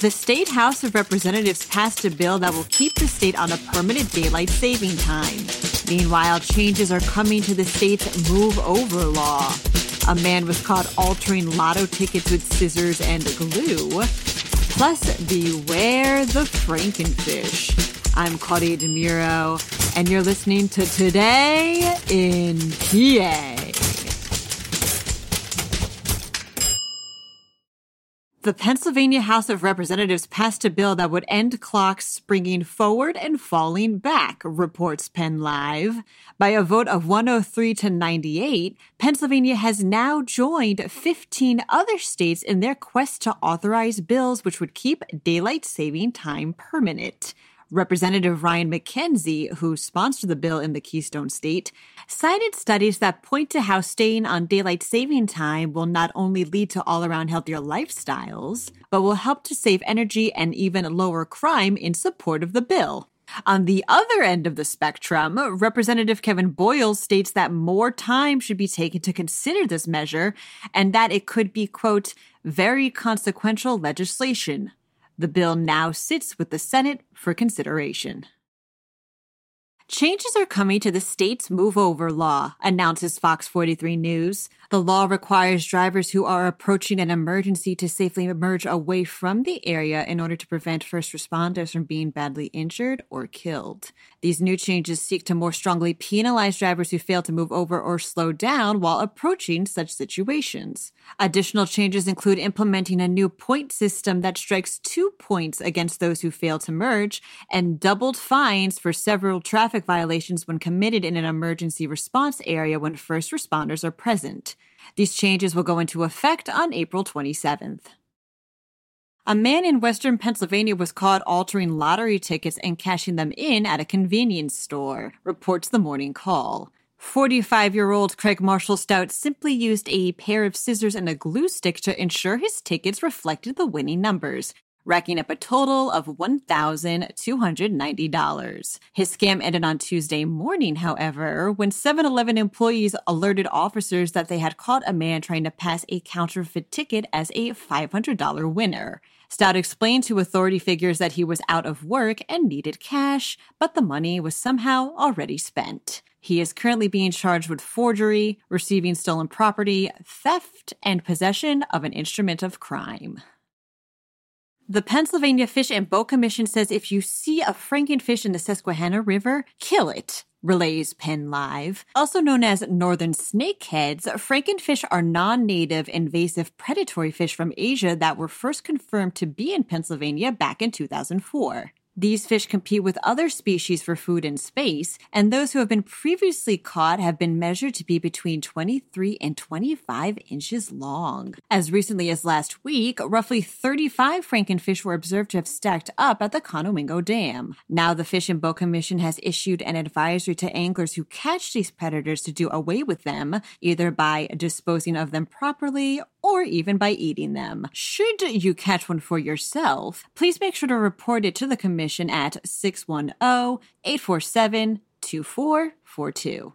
The State House of Representatives passed a bill that will keep the state on a permanent daylight saving time. Meanwhile, changes are coming to the state's move over law. A man was caught altering lotto tickets with scissors and glue. Plus, beware the Frankenfish. I'm Claudia DeMuro, and you're listening to Today in PA. The Pennsylvania House of Representatives passed a bill that would end clocks springing forward and falling back, reports Penn Live. By a vote of 103 to 98, Pennsylvania has now joined 15 other states in their quest to authorize bills which would keep daylight saving time permanent. Representative Ryan Mackenzie, who sponsored the bill in the Keystone State, cited studies that point to how staying on daylight saving time will not only lead to all around healthier lifestyles, but will help to save energy and even lower crime in support of the bill. On the other end of the spectrum, Representative Kevin Boyle states that more time should be taken to consider this measure and that it could be, quote, very consequential legislation, the bill now sits with the Senate for consideration. Changes are coming to the state's move over law, announces Fox 43 News. The law requires drivers who are approaching an emergency to safely emerge away from the area in order to prevent first responders from being badly injured or killed. These new changes seek to more strongly penalize drivers who fail to move over or slow down while approaching such situations. Additional changes include implementing a new point system that strikes two points against those who fail to merge and doubled fines for several traffic violations when committed in an emergency response area when first responders are present. These changes will go into effect on April 27th. A man in western Pennsylvania was caught altering lottery tickets and cashing them in at a convenience store, reports the morning call. 45 year old Craig Marshall Stout simply used a pair of scissors and a glue stick to ensure his tickets reflected the winning numbers, racking up a total of $1,290. His scam ended on Tuesday morning, however, when 7 Eleven employees alerted officers that they had caught a man trying to pass a counterfeit ticket as a $500 winner. Stout explained to authority figures that he was out of work and needed cash, but the money was somehow already spent. He is currently being charged with forgery, receiving stolen property, theft, and possession of an instrument of crime. The Pennsylvania Fish and Boat Commission says if you see a frankenfish in the Susquehanna River, kill it relays Penn Live. Also known as northern snakeheads, frankenfish are non native invasive predatory fish from Asia that were first confirmed to be in Pennsylvania back in 2004. These fish compete with other species for food in space, and those who have been previously caught have been measured to be between 23 and 25 inches long. As recently as last week, roughly 35 frankenfish were observed to have stacked up at the Conowingo Dam. Now, the Fish and Boat Commission has issued an advisory to anglers who catch these predators to do away with them, either by disposing of them properly or even by eating them. Should you catch one for yourself, please make sure to report it to the Commission at 610 847 2442.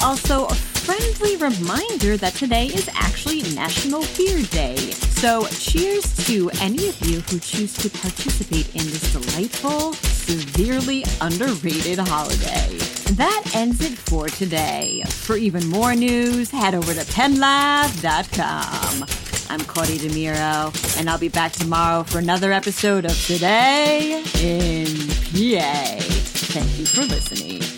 Also, a friendly reminder that today is actually National Beer Day. So, cheers to any of you who choose to participate in this delightful, severely underrated holiday. That ends it for today. For even more news, head over to pennlive.com. I'm Claudia DeMiro, and I'll be back tomorrow for another episode of Today in PA. Thank you for listening.